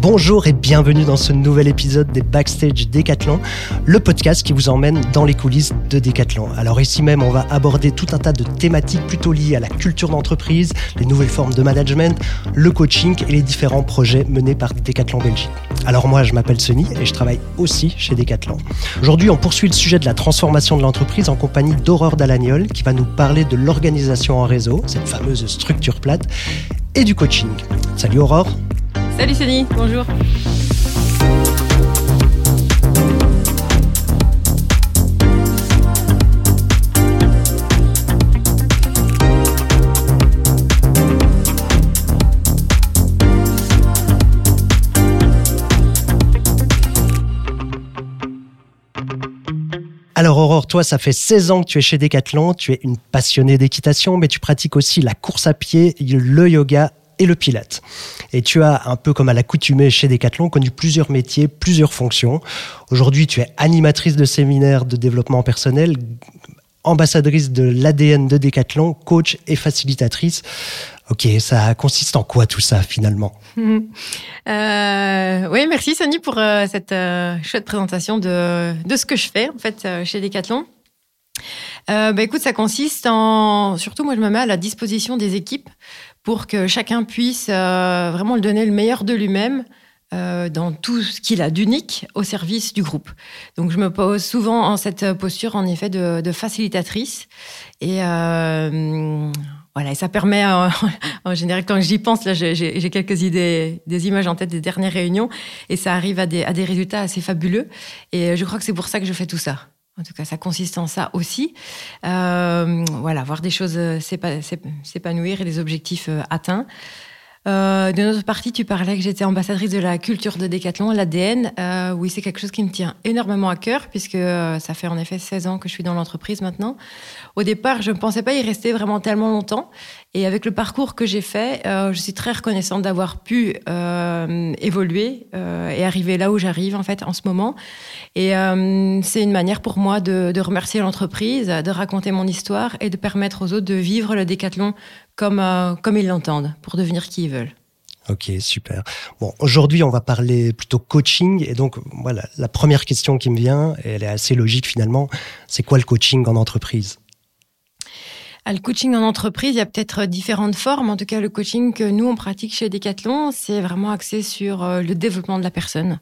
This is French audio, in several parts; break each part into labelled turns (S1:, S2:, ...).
S1: Bonjour et bienvenue dans ce nouvel épisode des Backstage Décathlon, le podcast qui vous emmène dans les coulisses de Décathlon. Alors ici même, on va aborder tout un tas de thématiques plutôt liées à la culture d'entreprise, les nouvelles formes de management, le coaching et les différents projets menés par Décathlon Belgique. Alors moi, je m'appelle Sony et je travaille aussi chez Décathlon. Aujourd'hui, on poursuit le sujet de la transformation de l'entreprise en compagnie d'Aurore Dalagnol qui va nous parler de l'organisation en réseau, cette fameuse structure plate, et du coaching. Salut Aurore
S2: Salut Sony, bonjour.
S1: Alors Aurore, toi, ça fait 16 ans que tu es chez Decathlon, tu es une passionnée d'équitation, mais tu pratiques aussi la course à pied, le yoga et le pilote. Et tu as, un peu comme à l'accoutumée chez Decathlon, connu plusieurs métiers, plusieurs fonctions. Aujourd'hui, tu es animatrice de séminaires de développement personnel, ambassadrice de l'ADN de Decathlon, coach et facilitatrice. Ok, ça consiste en quoi tout ça finalement?
S2: Euh, Oui, merci Sony pour euh, cette euh, chouette présentation de, de, ce que je fais en fait chez Decathlon. bah, écoute, ça consiste en surtout moi je me mets à la disposition des équipes pour que chacun puisse euh, vraiment le donner le meilleur de lui-même euh, dans tout ce qu'il a d'unique au service du groupe. Donc je me pose souvent en cette posture en effet de, facilitatrice et euh, voilà, et ça permet, en général, quand j'y pense, là, j'ai quelques idées, des images en tête des dernières réunions, et ça arrive à des, à des résultats assez fabuleux. Et je crois que c'est pour ça que je fais tout ça. En tout cas, ça consiste en ça aussi. Euh, voilà, voir des choses euh, s'épanouir et des objectifs euh, atteints. De notre partie, tu parlais que j'étais ambassadrice de la culture de Décathlon, l'ADN. Oui, c'est quelque chose qui me tient énormément à cœur, puisque ça fait en effet 16 ans que je suis dans l'entreprise maintenant. Au départ, je ne pensais pas y rester vraiment tellement longtemps. Et avec le parcours que j'ai fait, euh, je suis très reconnaissante d'avoir pu euh, évoluer euh, et arriver là où j'arrive en fait en ce moment. Et c'est une manière pour moi de, remercier l'entreprise, de raconter mon histoire et de permettre aux autres de vivre le décathlon comme, comme ils l'entendent, pour devenir qui ils veulent.
S1: Ok, super. Bon, aujourd'hui, on va parler plutôt coaching. Et donc, voilà, la première question qui me vient, elle est assez logique finalement, c'est quoi le coaching en entreprise?
S2: Ah, le coaching en entreprise, il y a peut-être différentes formes. En tout cas, le coaching que nous, on pratique chez Decathlon, c'est vraiment axé sur euh, le développement de la personne.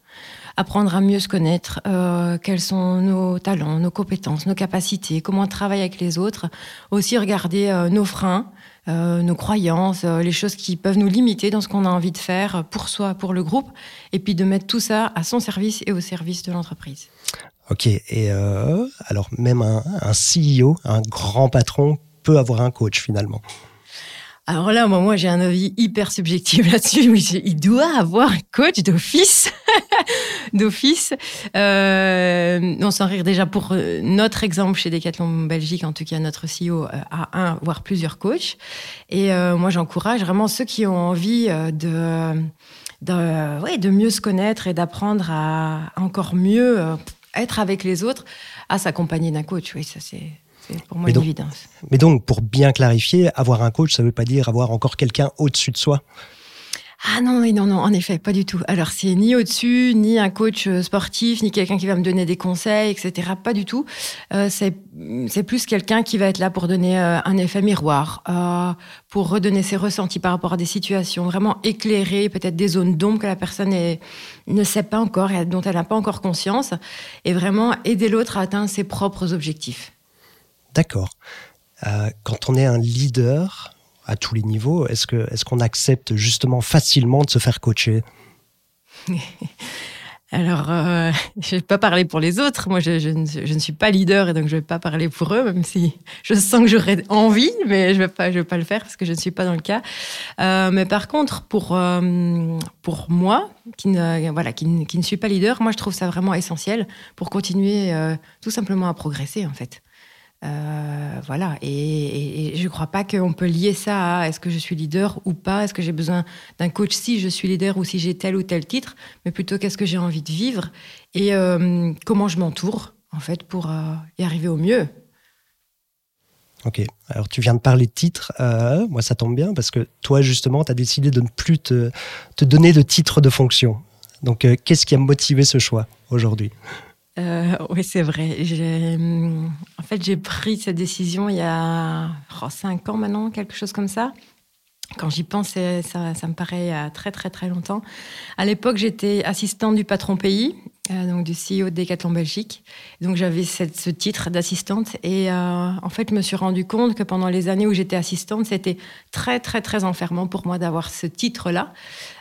S2: Apprendre à mieux se connaître, euh, quels sont nos talents, nos compétences, nos capacités, comment on travaille avec les autres. Aussi regarder euh, nos freins, euh, nos croyances, euh, les choses qui peuvent nous limiter dans ce qu'on a envie de faire pour soi, pour le groupe, et puis de mettre tout ça à son service et au service de l'entreprise.
S1: Ok, et euh, alors même un CEO, un grand patron, peut avoir un coach finalement.
S2: Alors là, moi, j'ai un avis hyper subjectif là-dessus. Il doit avoir un coach d'office, d'office. Euh, on s'en rire déjà pour euh, notre exemple chez Decathlon Belgique, en tout cas notre CEO euh, a un voire plusieurs coachs. Et moi, j'encourage vraiment ceux qui ont envie de de, ouais, de mieux se connaître et d'apprendre à encore mieux être avec les autres, à s'accompagner d'un coach. Oui, ça c'est pour moi
S1: mais donc,
S2: une évidence.
S1: Mais donc, pour bien clarifier, avoir un coach, ça ne veut pas dire avoir encore quelqu'un au-dessus de soi
S2: ah non, oui, non, non, en effet, pas du tout. Alors, c'est ni au-dessus, ni un coach euh, sportif, ni quelqu'un qui va me donner des conseils, etc. Pas du tout. Euh, c'est plus quelqu'un qui va être là pour donner euh, un effet miroir, euh, pour redonner ses ressentis par rapport à des situations, vraiment éclairer peut-être des zones d'ombre que la personne est, ne sait pas encore et dont elle n'a pas encore conscience, et vraiment aider l'autre à atteindre ses propres objectifs.
S1: D'accord. Euh, quand on est un leader à tous les niveaux, est-ce que est-ce qu'on accepte justement facilement de se faire coacher?
S2: Alors, euh, je ne vais pas parler pour les autres. Moi, je, ne, je, ne, suis pas leader et donc je ne vais pas parler pour eux, même si je sens que j'aurais envie, mais je ne vais, pas, vais pas le faire parce que je ne suis pas dans le cas. Euh, mais par contre, pour, pour moi, qui ne, voilà, qui, qui, ne suis pas leader, moi, je trouve ça vraiment essentiel pour continuer tout simplement à progresser, en fait. Euh, voilà, et, je ne crois pas qu'on peut lier ça à est-ce que je suis leader ou pas, est-ce que j'ai besoin d'un coach si je suis leader ou si j'ai tel ou tel titre, mais plutôt qu'est-ce que j'ai envie de vivre? Et euh, comment je m'entoure en fait pour euh, y arriver au mieux?
S1: Ok, alors tu viens de parler de titre, moi ça tombe bien parce que toi justement tu as décidé de ne plus te, te donner de titre de fonction. Donc, qu'est-ce qui a motivé ce choix aujourd'hui?
S2: Euh, Oui, c'est vrai. En fait, j'ai pris cette décision il y a oh, cinq ans maintenant, quelque chose comme ça. Quand j'y pense, ça, ça, me paraît très très très longtemps. À l'époque, j'étais assistante du patron pays, donc du CEO de Decathlon Belgique. Donc j'avais ce titre d'assistante et euh, en fait, je me suis rendu compte que pendant les années où j'étais assistante, c'était très très très enfermant pour moi d'avoir ce titre-là.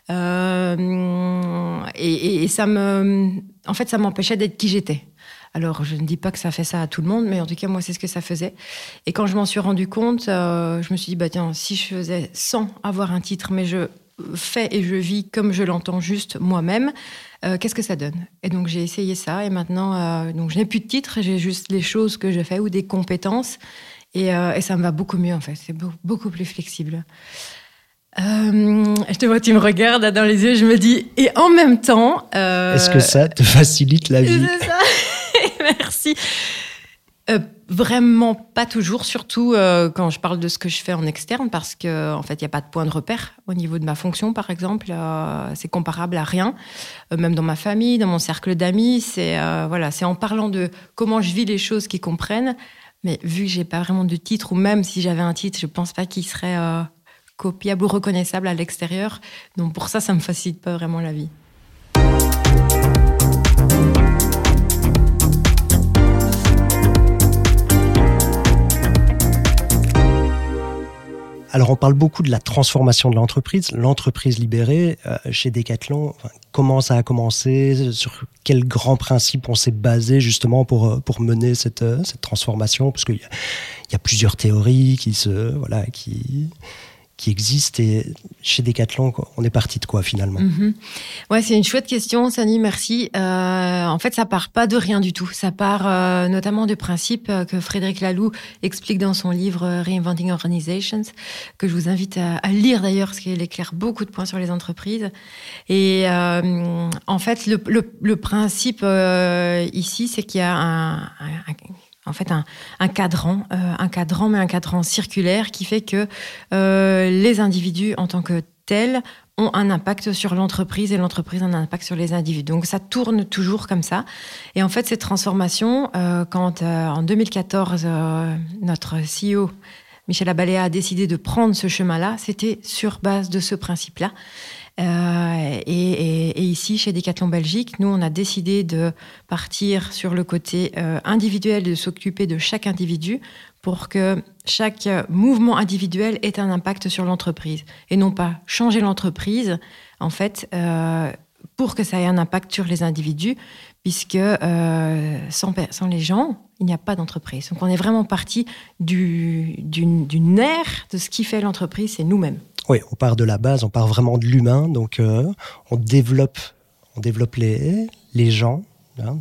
S2: Euh, et, et, ça me, en fait, ça m'empêchait d'être qui j'étais. Alors, je ne dis pas que ça fait ça à tout le monde, mais en tout cas, moi, c'est ce que ça faisait. Et quand je m'en suis rendu compte, euh, je me suis dit, bah tiens, si je faisais sans avoir un titre, mais je fais et je vis comme je l'entends juste moi-même, euh, qu'est-ce que ça donne? Et donc, j'ai essayé ça, et maintenant, euh, donc, je n'ai plus de titre, j'ai juste les choses que je fais ou des compétences, et, ça me va beaucoup mieux, en fait. C'est beaucoup plus flexible. je te vois, tu me regardes dans les yeux, je me dis, et en même temps.
S1: Est-ce que ça te facilite la vie?
S2: Merci. Euh, vraiment pas toujours, surtout euh, quand je parle de ce que je fais en externe, parce qu'en en fait, il n'y a pas de point de repère au niveau de ma fonction, par exemple. Euh, c'est comparable à rien, même dans ma famille, dans mon cercle d'amis. C'est voilà, c'est en parlant de comment je vis les choses qu'ils comprennent. Mais vu que j'ai pas vraiment de titre, ou même si j'avais un titre, je pense pas qu'il serait copiable ou reconnaissable à l'extérieur. Donc pour ça, ça me facilite pas vraiment la vie.
S1: Alors on parle beaucoup de la transformation de l'entreprise, l'entreprise libérée euh, chez Decathlon. comment ça a commencé? Sur quels grands principes on s'est basé justement pour euh, mener cette euh, cette transformation? Parce qu'il y, y, a plusieurs théories qui se voilà qui qui existe et chez Decathlon, on est parti de quoi finalement?
S2: Mhm. Ouais, c'est une chouette question, Sani, merci. Euh, en fait, ça part pas de rien du tout. Ça part euh, notamment du principe euh, que Frédéric Laloux explique dans son livre Reinventing Organizations, que je vous invite à, lire d'ailleurs, parce qu'il éclaire beaucoup de points sur les entreprises. Et en fait, le, principe ici, c'est qu'il y a un en fait un, cadran, euh, un cadran, mais un cadran circulaire qui fait que euh, les individus en tant que tels ont un impact sur l'entreprise et l'entreprise a un impact sur les individus. Donc ça tourne toujours comme ça. Et en fait, cette transformation, euh, quand en 2014, notre CEO, Michel Abaléa, a décidé de prendre ce chemin-là, c'était sur base de ce principe-là. Euh, et, ici, chez Decathlon Belgique, nous, on a décidé de partir sur le côté euh, individuel, de s'occuper de chaque individu pour que chaque mouvement individuel ait un impact sur l'entreprise et non pas changer l'entreprise, en fait, euh, pour que ça ait un impact sur les individus, puisque sans, les gens, il n'y a pas d'entreprise. Donc on est vraiment parti du, du, du nerf de ce qui fait l'entreprise, c'est nous-mêmes.
S1: Oui, on part de la base, on part vraiment de l'humain, donc euh, on développe, on développe les, les gens hein,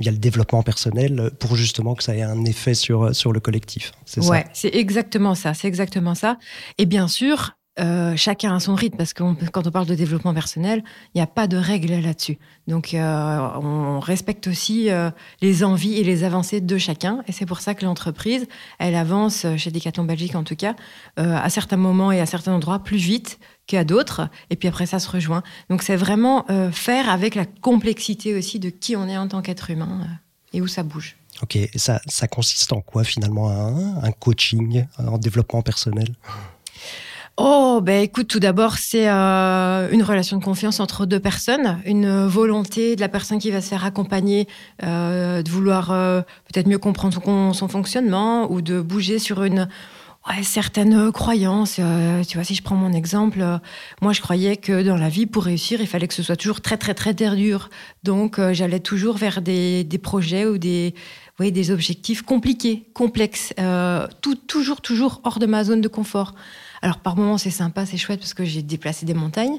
S1: via le développement personnel pour justement que ça ait un effet sur, sur le collectif.
S2: C'est ouais, c'est exactement ça, c'est exactement ça. Et bien sûr, euh, chacun a son rythme parce que quand on parle de développement personnel, il n'y a pas de règles là-dessus. Donc euh, on respecte aussi euh, les envies et les avancées de chacun et c'est pour ça que l'entreprise, elle avance chez Decathlon Belgique en tout cas à certains moments et à certains endroits plus vite qu'à d'autres et puis après ça se rejoint. Donc c'est vraiment faire avec la complexité aussi de qui on est en tant qu'être humain et où ça bouge.
S1: Ok, ça, ça consiste en quoi finalement un, un coaching en développement personnel?
S2: Oh, ben écoute, tout d'abord, c'est euh, une relation de confiance entre deux personnes, une volonté de la personne qui va se faire accompagner euh, de vouloir euh, peut-être mieux comprendre son, fonctionnement ou de bouger sur une ouais, certaine croyance. tu vois, si je prends mon exemple, moi je croyais que dans la vie, pour réussir, il fallait que ce soit toujours très très très dur. Donc j'allais toujours vers des, des, projets ou des, des objectifs compliqués, complexes, tout, toujours toujours hors de ma zone de confort. Alors par moments c'est sympa, c'est chouette parce que j'ai déplacé des montagnes,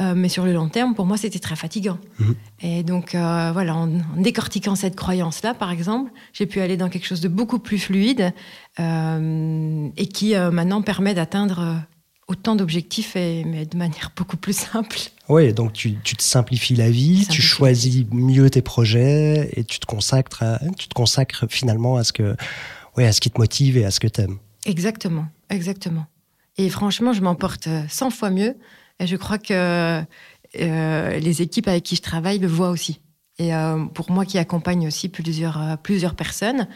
S2: euh, mais sur le long terme pour moi c'était très fatigant. Mhm. Et donc euh, voilà, en, décortiquant cette croyance-là par exemple, j'ai pu aller dans quelque chose de beaucoup plus fluide euh, et qui maintenant permet d'atteindre autant d'objectifs, et, mais de manière beaucoup plus simple.
S1: Oui, donc tu, te simplifies la vie, tu choisis mieux tes projets et tu te consacres, tu te consacres finalement à ce que, ouais, à ce qui te motive et à ce que tu aimes.
S2: Exactement, exactement. Et franchement, je m'en porte 100 fois mieux. Et je crois que les équipes avec qui je travaille le voient aussi. Et pour moi qui accompagne aussi plusieurs, plusieurs personnes,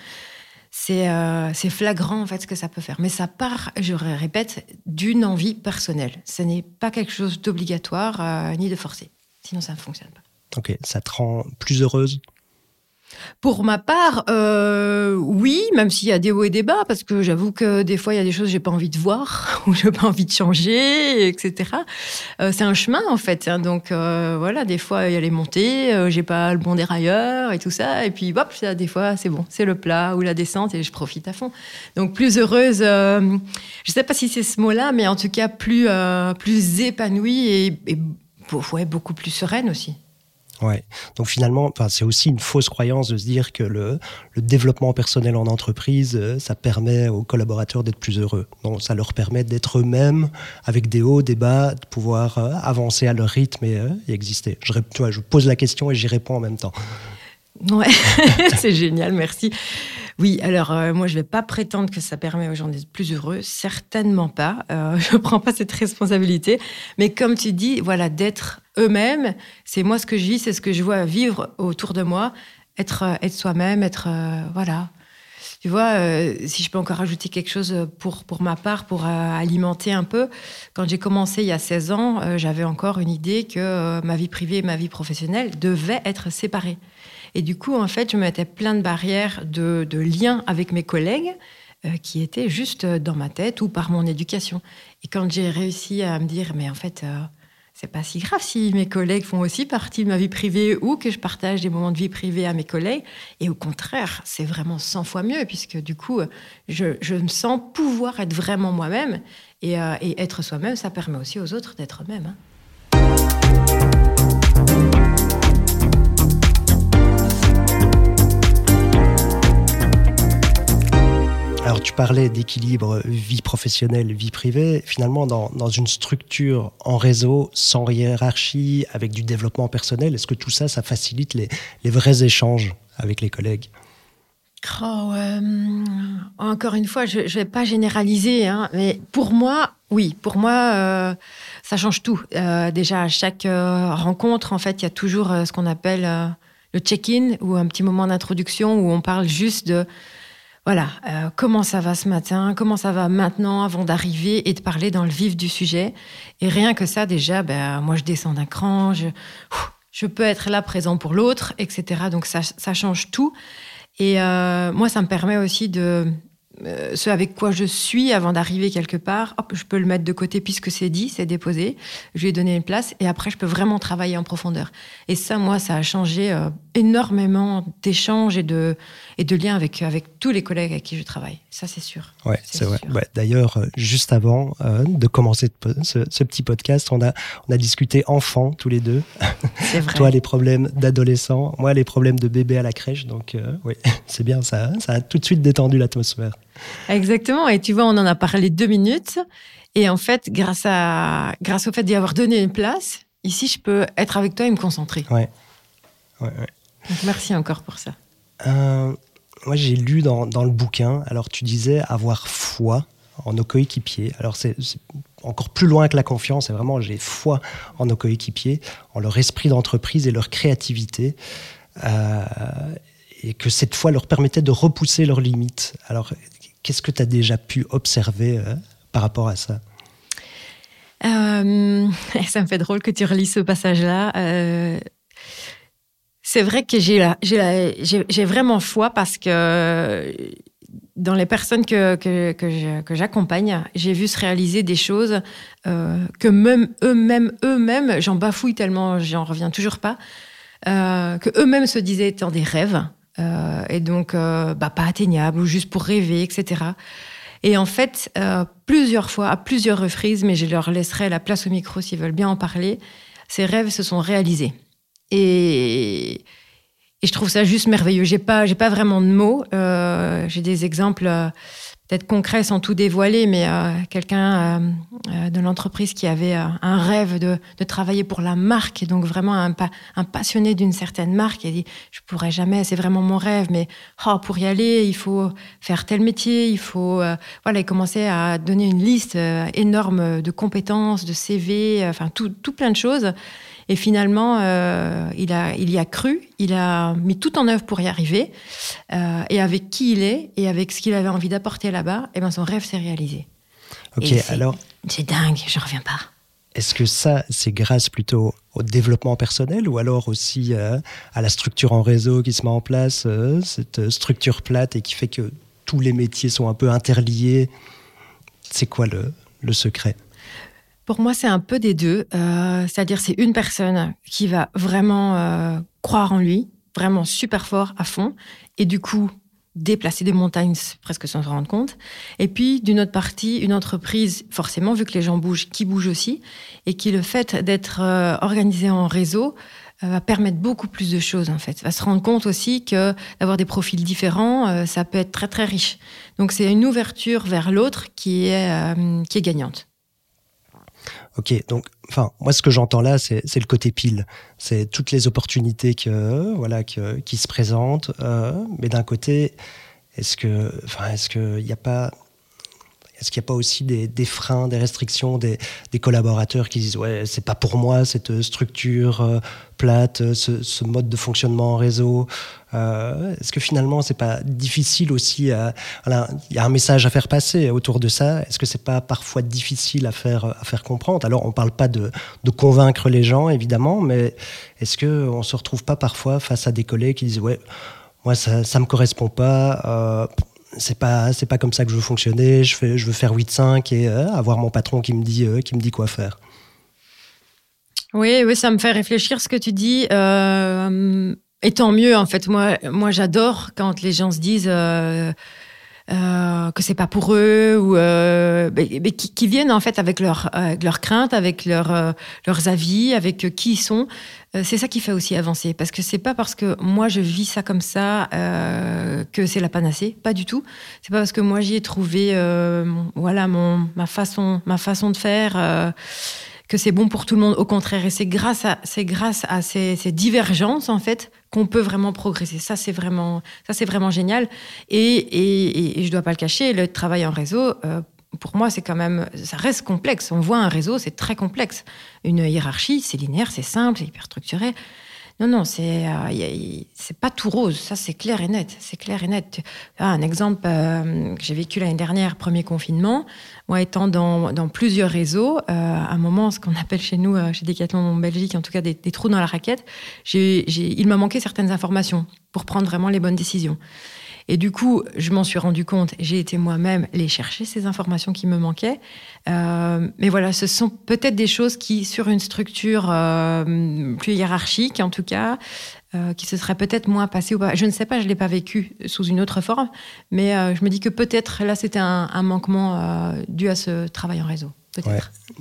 S2: c'est flagrant en fait ce que ça peut faire. Mais ça part, je répète, d'une envie personnelle. Ce n'est pas quelque chose d'obligatoire ni de forcé. Sinon, ça ne fonctionne pas.
S1: Ok, ça te rend plus heureuse?
S2: Pour ma part, euh, oui, même s'il y a des hauts et des bas, parce que j'avoue que des fois, il y a des choses que j'ai pas envie de voir, ou j'ai pas envie de changer, etc. Euh, c'est un chemin, en fait. Hein, donc, euh, voilà, des fois, il y a les montées, j'ai pas le bon dérailleur et tout ça. Et puis, hop, des fois, c'est bon, c'est le plat ou la descente et je profite à fond. Donc, plus heureuse, je sais pas si c'est ce mot-là, mais en tout cas, plus, plus épanouie et, et beaucoup plus sereine aussi.
S1: Ouais. Donc finalement, c'est aussi une fausse croyance de se dire que le, développement personnel en entreprise, euh, ça permet aux collaborateurs d'être plus heureux. Donc ça leur permet d'être eux-mêmes avec des hauts, des bas, de pouvoir euh, avancer à leur rythme et, euh, exister. Je pose la question et j'y réponds en même temps.
S2: Ouais, c'est génial, merci. Oui, alors moi je ne vais pas prétendre que ça permet aux gens d'être plus heureux, certainement pas. je ne prends pas cette responsabilité, mais comme tu dis, voilà, d'être eux-mêmes. C'est moi ce que je vis, c'est ce que je vois vivre autour de moi. Être, euh, être soi-même, être. Euh, voilà. Tu vois, euh, si je peux encore ajouter quelque chose pour, pour ma part, pour alimenter un peu, quand j'ai commencé il y a 16 ans, j'avais encore une idée que ma vie privée et ma vie professionnelle devaient être séparées. Et du coup, en fait, je mettais plein de barrières de, de liens avec mes collègues qui étaient juste dans ma tête ou par mon éducation. Et quand j'ai réussi à me dire, mais en fait, c'est pas si grave si mes collègues font aussi partie de ma vie privée ou que je partage des moments de vie privée à mes collègues. Et au contraire, c'est vraiment 100 fois mieux puisque du coup, je, me sens pouvoir être vraiment moi-même. Et, euh, être soi-même, ça permet aussi aux autres d'être eux-mêmes. Hein.
S1: Tu parlais d'équilibre vie professionnelle, vie privée. Finalement, dans, une structure en réseau, sans hiérarchie, avec du développement personnel, est-ce que tout ça, ça facilite les, vrais échanges avec les collègues?
S2: Oh, Encore une fois, je ne vais pas généraliser, hein, mais pour moi, oui, pour moi, euh, ça change tout. Euh, déjà, à chaque euh, rencontre, en fait, il y a toujours ce qu'on appelle le check-in ou un petit moment d'introduction où on parle juste de voilà, euh, comment ça va ce matin, comment ça va maintenant avant d'arriver et de parler dans le vif du sujet. Et rien que ça, déjà, ben, moi, je descends d'un cran, je, peux être là présent pour l'autre, etc. Donc, ça, ça, change tout. Et euh, moi, ça me permet aussi de, euh, ce avec quoi je suis avant d'arriver quelque part, hop, je peux le mettre de côté puisque c'est dit, c'est déposé, je lui ai donné une place et après je peux vraiment travailler en profondeur. Et ça, moi, ça a changé euh, énormément d'échanges et de, et de liens avec, avec tous les collègues avec qui je travaille. Ça, c'est sûr.
S1: Ouais, c'est vrai. D'ailleurs, euh, juste avant de commencer ce, ce, petit podcast, on a, on a discuté enfants tous les deux.
S2: C'est vrai.
S1: Toi, les problèmes d'adolescents, moi, les problèmes de bébé à la crèche. Donc, oui, c'est bien, ça, ça a tout de suite détendu l'atmosphère.
S2: Exactement. Et tu vois, on en a parlé deux minutes. Et en fait, grâce, à, grâce au fait d'y avoir donné une place, ici, je peux être avec toi et me concentrer.
S1: Ouais.
S2: merci encore pour ça.
S1: Euh, moi, j'ai lu dans, dans, le bouquin, alors tu disais avoir foi en nos coéquipiers. Alors, c'est encore plus loin que la confiance, c'est vraiment j'ai foi en nos coéquipiers, en leur esprit d'entreprise et leur créativité. Euh, et que cette foi leur permettait de repousser leurs limites. Alors, Qu'est-ce que tu as déjà pu observer euh, par rapport à ça?
S2: Euh, Ça me fait drôle que tu relis ce passage-là. Euh, c'est vrai que j'ai vraiment foi parce que dans les personnes que, j'accompagne, j'ai vu se réaliser des choses que même eux-mêmes, eux-mêmes, j'en bafouille tellement, j'en reviens toujours pas, que eux-mêmes se disaient étant des rêves. Euh, et donc euh, bah, pas atteignable ou juste pour rêver, etc. Et en fait, euh, plusieurs fois, à plusieurs reprises, mais je leur laisserai la place au micro s'ils veulent bien en parler, ces rêves se sont réalisés. Et, et je trouve ça juste merveilleux. J'ai pas, j'ai pas vraiment de mots. j'ai des exemples peut-être concret sans tout dévoiler, mais euh, quelqu'un euh, euh, de l'entreprise qui avait un rêve de, travailler pour la marque, et donc vraiment un, passionné d'une certaine marque, il dit je pourrais jamais, c'est vraiment mon rêve, mais oh, pour y aller, il faut faire tel métier, il faut voilà, il commençait à donner une liste énorme de compétences, de CV, enfin tout, tout plein de choses. Et finalement, euh, il, a, il y a cru, il a mis tout en œuvre pour y arriver. Euh, et avec qui il est et avec ce qu'il avait envie d'apporter là-bas, et eh ben son rêve s'est réalisé.
S1: Ok, alors.
S2: C'est dingue, je reviens pas.
S1: Est-ce que ça, c'est grâce plutôt au développement personnel ou alors aussi euh, à la structure en réseau qui se met en place, cette structure plate et qui fait que tous les métiers sont un peu interliés? C'est quoi le, le secret?
S2: Pour moi, c'est un peu des deux. Euh, c'est-à-dire, c'est une personne qui va vraiment euh, croire en lui, vraiment super fort, à fond, et du coup, déplacer des montagnes presque sans se rendre compte. Et puis, d'une autre partie, une entreprise, forcément, vu que les gens bougent, qui bouge aussi, et qui le fait d'être euh, organisé en réseau va permettre beaucoup plus de choses en fait. Va se rendre compte aussi que d'avoir des profils différents, ça peut être très très riche. Donc c'est une ouverture vers l'autre qui est qui est gagnante.
S1: Ok, donc, enfin, moi, ce que j'entends là, c'est le côté pile. C'est toutes les opportunités que, voilà, qui se présentent. Euh, mais d'un côté, est-ce que, enfin, est-ce qu'il n'y a pas est-ce qu'il n'y a pas aussi des, freins, des restrictions, des, collaborateurs qui disent ouais c'est pas pour moi cette structure euh, plate, ce, mode de fonctionnement en réseau euh, Est-ce que finalement c'est pas difficile aussi Il y a un message à faire passer autour de ça. Est-ce que c'est pas parfois difficile à faire à faire comprendre? Alors on parle pas de, convaincre les gens évidemment, mais est-ce que on se retrouve pas parfois face à des collègues qui disent ouais moi ça ça me correspond pas euh, c'est pas c'est pas comme ça que je veux fonctionner. Je fais je veux faire 8-5 et euh, avoir mon patron qui me dit euh, qui me dit quoi faire.
S2: Oui, oui, ça me fait réfléchir ce que tu dis. Euh, et tant mieux en fait. Moi, moi, j'adore quand les gens se disent. que c'est pas pour eux ou mais, qui, viennent en fait avec leurs leur craintes, avec leur, leurs avis, avec qui ils sont. Euh, c'est ça qui fait aussi avancer. Parce que c'est pas parce que moi je vis ça comme ça euh, que c'est la panacée. Pas du tout. C'est pas parce que moi j'y ai trouvé euh, voilà mon, ma, façon, ma façon de faire que c'est bon pour tout le monde. Au contraire. Et c'est grâce à, c'est grâce à ces, divergences, en fait, qu'on peut vraiment progresser. Ça, c'est vraiment, ça, c'est vraiment génial. Et, et, je dois pas le cacher, le travail en réseau, pour moi, c'est quand même, ça reste complexe. On voit un réseau, c'est très complexe. Une hiérarchie, c'est linéaire, c'est simple, c'est hyper structuré. Non, non, c'est euh, c'est pas tout rose. Ça, c'est clair et net. C'est clair et net. Ah, un exemple euh, que j'ai vécu l'année dernière, premier confinement. Moi, étant dans, plusieurs réseaux, euh, à un moment, ce qu'on appelle chez nous, chez Decathlon en Belgique, en tout cas des, des trous dans la raquette, il m'a manqué certaines informations pour prendre vraiment les bonnes décisions. Et du coup, je m'en suis rendu compte. J'ai été moi-même les chercher, ces informations qui me manquaient. Euh, mais voilà, ce sont peut-être des choses qui, sur une structure euh, plus hiérarchique, en tout cas, euh, qui se seraient peut-être moins passées. Je ne sais pas, je ne l'ai pas vécu sous une autre forme. Mais je me dis que peut-être là, c'était un, manquement dû à ce travail en réseau.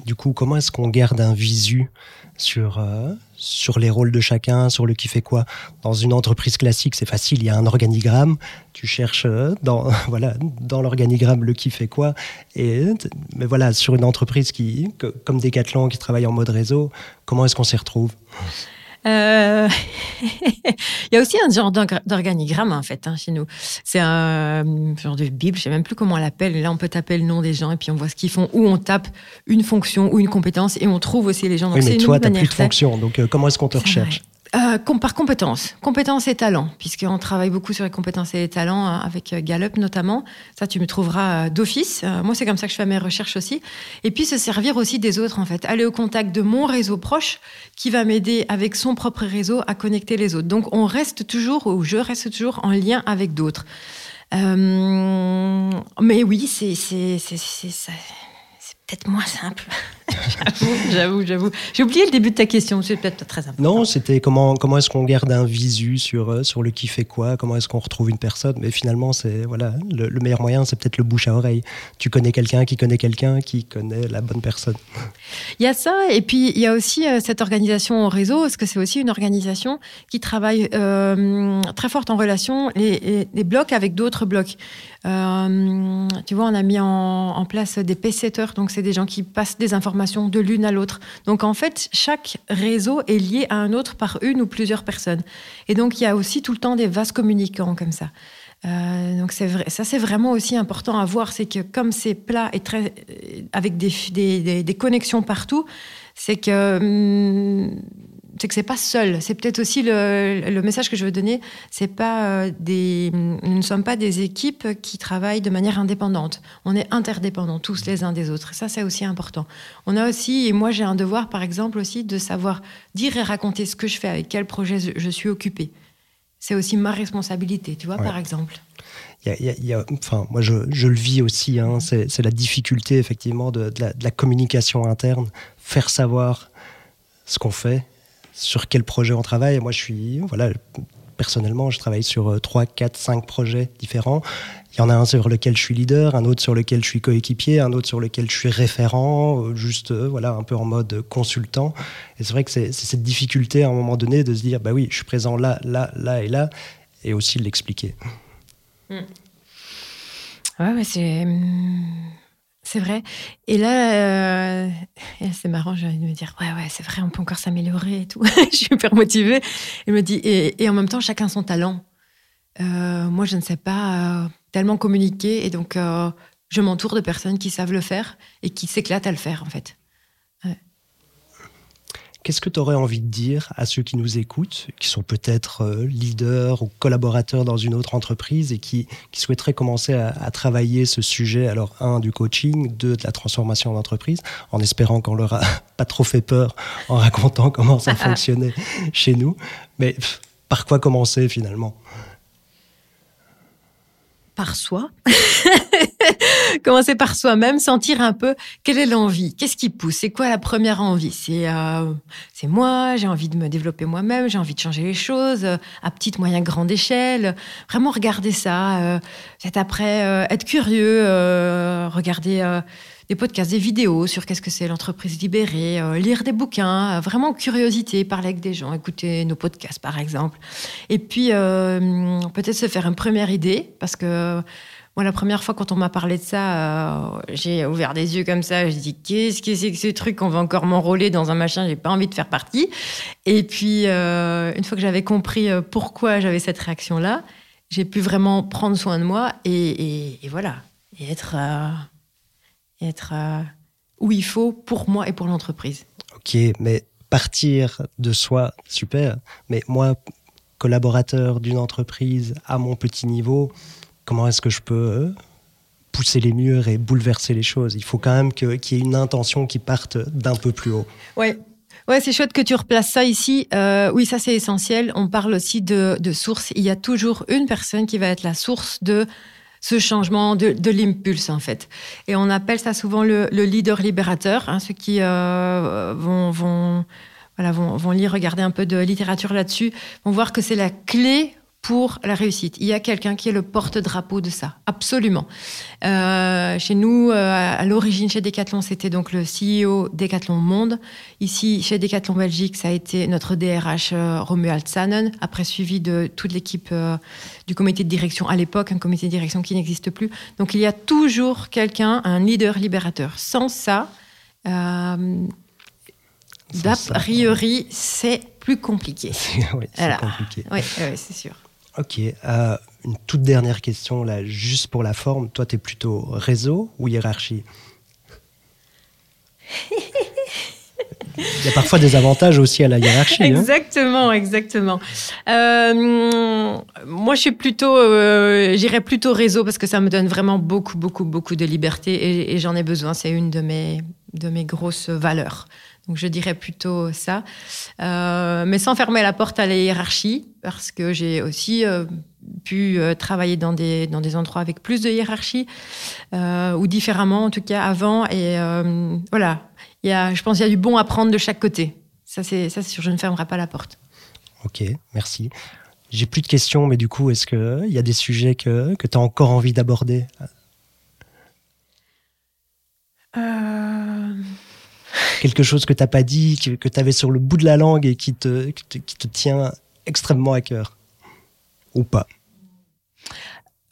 S1: Du coup, comment est-ce qu'on garde un visu sur, euh, sur les rôles de chacun, sur le qui fait quoi? Dans une entreprise classique, c'est facile, il y a un organigramme, tu cherches euh, dans, voilà, dans l'organigramme le qui fait quoi. Et, mais voilà, sur une entreprise qui, comme Decathlon qui travaille en mode réseau, comment est-ce qu'on s'y retrouve?
S2: Euh, il y a aussi un genre d'organigramme en fait hein, chez nous. C'est un genre de bible, je sais même plus comment on l'appelle. Là, on peut taper le nom des gens et puis on voit ce qu'ils font. Ou on tape une fonction ou une compétence et on trouve aussi les gens.
S1: Donc oui, mais toi, tu n'as plus de fonction. Donc euh, comment est-ce qu'on te recherche?
S2: Euh, par compétences, compétences et talents, puisqu'on travaille beaucoup sur les compétences et les talents hein, avec euh, Gallup notamment. Ça, tu me trouveras euh, d'office. moi, c'est comme ça que je fais mes recherches aussi. Et puis, se servir aussi des autres, en fait. Aller au contact de mon réseau proche qui va m'aider avec son propre réseau à connecter les autres. Donc, on reste toujours, ou je reste toujours en lien avec d'autres. mais oui, c'est peut-être moins simple. J'avoue, j'avoue, J'ai oublié le début de ta question, c'est peut-être très important.
S1: Non, c'était comment, comment est-ce qu'on garde un visu sur, euh, sur le qui fait quoi, comment est-ce qu'on retrouve une personne. Mais finalement, c'est voilà, le, meilleur moyen, c'est peut-être le bouche à oreille. Tu connais quelqu'un qui connaît quelqu'un qui connaît la bonne personne.
S2: Il y a ça, et puis il y a aussi euh, cette organisation au réseau, parce que c'est aussi une organisation qui travaille euh, très forte en relation les, les, blocs avec d'autres blocs. tu vois, on a mis en, en place des pacesetters, donc c'est des gens qui passent des informations de l'une à l'autre. Donc en fait, chaque réseau est lié à un autre par une ou plusieurs personnes. Et donc il y a aussi tout le temps des vases communicants comme ça. Euh, donc ça c'est vraiment aussi important à voir, c'est que comme c'est plat et très avec des, des, des, connexions partout, c'est que hum, c'est que c'est pas seul. C'est peut-être aussi le, message que je veux donner. C'est pas euh, des, nous ne sommes pas des équipes qui travaillent de manière indépendante. On est interdépendants tous les uns des autres. Et ça, c'est aussi important. On a aussi, et moi j'ai un devoir, par exemple aussi, de savoir dire et raconter ce que je fais, avec quel projet je suis occupé. C'est aussi ma responsabilité, tu vois, par exemple.
S1: Il y a, enfin, moi, je, je, le vis aussi. Hein, c'est la difficulté, effectivement, de, de, la, de, la, communication interne, faire savoir ce qu'on fait sur quel projet on travaille. Moi, je suis, voilà, personnellement, je travaille sur 3, 4, 5 projets différents. Il y en a un sur lequel je suis leader, un autre sur lequel je suis coéquipier, un autre sur lequel je suis référent, euh, juste euh, voilà, un peu en mode consultant. Et c'est vrai que c'est cette difficulté à un moment donné de se dire, bah oui, je suis présent là, là, là et là, et aussi l'expliquer.
S2: Hmm. Ouais, c'est c'est vrai. Et là, euh, c'est marrant, j'ai envie de me dire, ouais, ouais, c'est vrai, on peut encore s'améliorer et tout. je suis hyper motivée. Il me dit, et, en même temps, chacun son talent. Euh, moi, je ne sais pas euh, tellement communiquer, et donc je m'entoure de personnes qui savent le faire et qui s'éclatent à le faire, en fait.
S1: Qu'est-ce que tu aurais envie de dire à ceux qui nous écoutent, qui sont peut-être euh, leaders ou collaborateurs dans une autre entreprise et qui, qui souhaiteraient commencer à, travailler ce sujet, alors un, du coaching, deux, de la transformation d'entreprise, en espérant qu'on leur a pas trop fait peur en racontant comment ça fonctionnait chez nous. Mais par quoi commencer finalement?
S2: Par soi. Commencer par soi-même, sentir un peu quelle est l'envie, qu'est-ce qui pousse, c'est quoi la première envie? C'est euh, moi, j'ai envie de me développer moi-même, j'ai envie de changer les choses euh, à petite, moyenne, grande échelle. Vraiment regarder ça, euh, peut-être après être curieux, regarder des podcasts, des vidéos sur qu'est-ce que c'est l'entreprise libérée, euh, lire des bouquins, euh, vraiment curiosité, parler avec des gens, écouter nos podcasts par exemple. Et puis euh, peut-être se faire une première idée, parce que moi la première fois quand on m'a parlé de ça, j'ai ouvert des yeux comme ça, je dit qu'est-ce que c'est que ce truc, on va encore m'enrôler dans un machin, j'ai pas envie de faire partie. Et puis une fois que j'avais compris pourquoi j'avais cette réaction-là, j'ai pu vraiment prendre soin de moi et, et voilà, et être être euh, où il faut pour moi et pour l'entreprise.
S1: Ok, mais partir de soi, super. Mais moi, collaborateur d'une entreprise à mon petit niveau, comment est-ce que je peux euh, pousser les murs et bouleverser les choses? Il faut quand même qu'il y ait une intention qui parte d'un peu plus haut.
S2: Ouais. Ouais, c'est chouette que tu replaces ça ici. Euh, oui, ça c'est essentiel. On parle aussi de, source. Il y a toujours une personne qui va être la source de ce changement de, l'impulse en fait. Et on appelle ça souvent le, leader libérateur. Hein, ceux qui euh, vont, voilà, vont lire, regarder un peu de littérature là-dessus, vont voir que c'est la clé pour la réussite. Il y a quelqu'un qui est le porte-drapeau de ça, absolument. Euh, chez nous, euh, à l'origine, chez Decathlon, c'était donc le CEO Decathlon Monde. Ici, chez Decathlon Belgique, ça a été notre DRH euh, Romuald Sannen, après suivi de toute l'équipe du comité de direction à l'époque, un comité de direction qui n'existe plus. Donc il y a toujours quelqu'un, un leader libérateur. Sans ça, d'a priori, c'est plus compliqué.
S1: oui, c'est compliqué.
S2: Oui, c'est sûr.
S1: Ok. Euh, une toute dernière question, là, juste pour la forme. Toi, tu es plutôt réseau ou hiérarchie Il y a parfois des avantages aussi à la hiérarchie.
S2: Hein. Exactement, exactement. Euh, moi, je suis plutôt, euh, j'irais plutôt réseau parce que ça me donne vraiment beaucoup, beaucoup, beaucoup de liberté et, et j'en ai besoin. C'est une de mes, de mes grosses valeurs. Donc je dirais plutôt ça. Euh, mais sans fermer la porte à la hiérarchie, parce que j'ai aussi euh, pu euh, travailler dans des, dans des endroits avec plus de hiérarchie, ou différemment en tout cas avant. Et voilà, il y a, je pense qu'il y a du bon à prendre de chaque côté. Ça, c'est sûr, je ne fermerai pas la porte.
S1: Ok, merci. J'ai plus de questions, mais du coup, est-ce qu'il y a des sujets que, que tu as encore envie d'aborder? Quelque chose que tu n'as pas dit, que, tu avais sur le bout de la langue et qui te, qui te, tient extrêmement à cœur Ou pas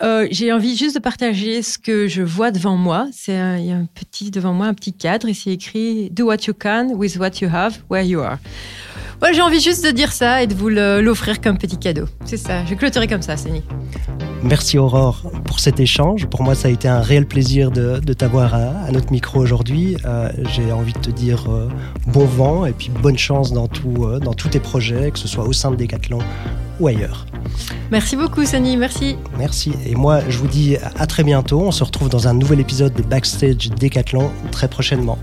S2: euh, j'ai envie juste de partager ce que je vois devant moi. C'est il y a un petit devant moi un petit cadre et c'est écrit "Do what you can with what you have where you are". J'ai envie juste de dire ça et de vous l'offrir comme petit cadeau. C'est ça. Je vais clôturer comme ça, Sani.
S1: Merci Aurore pour cet échange. Pour moi, ça a été un réel plaisir de, t'avoir à, notre micro aujourd'hui. Euh, j'ai envie de te dire euh, bon vent et puis bonne chance dans, tout, euh, dans tous tes projets, que ce soit au sein de Decathlon ou ailleurs.
S2: Merci beaucoup, Sani. Merci.
S1: Merci. Et moi, je vous dis à très bientôt. On se retrouve dans un nouvel épisode des Backstage Decathlon très prochainement.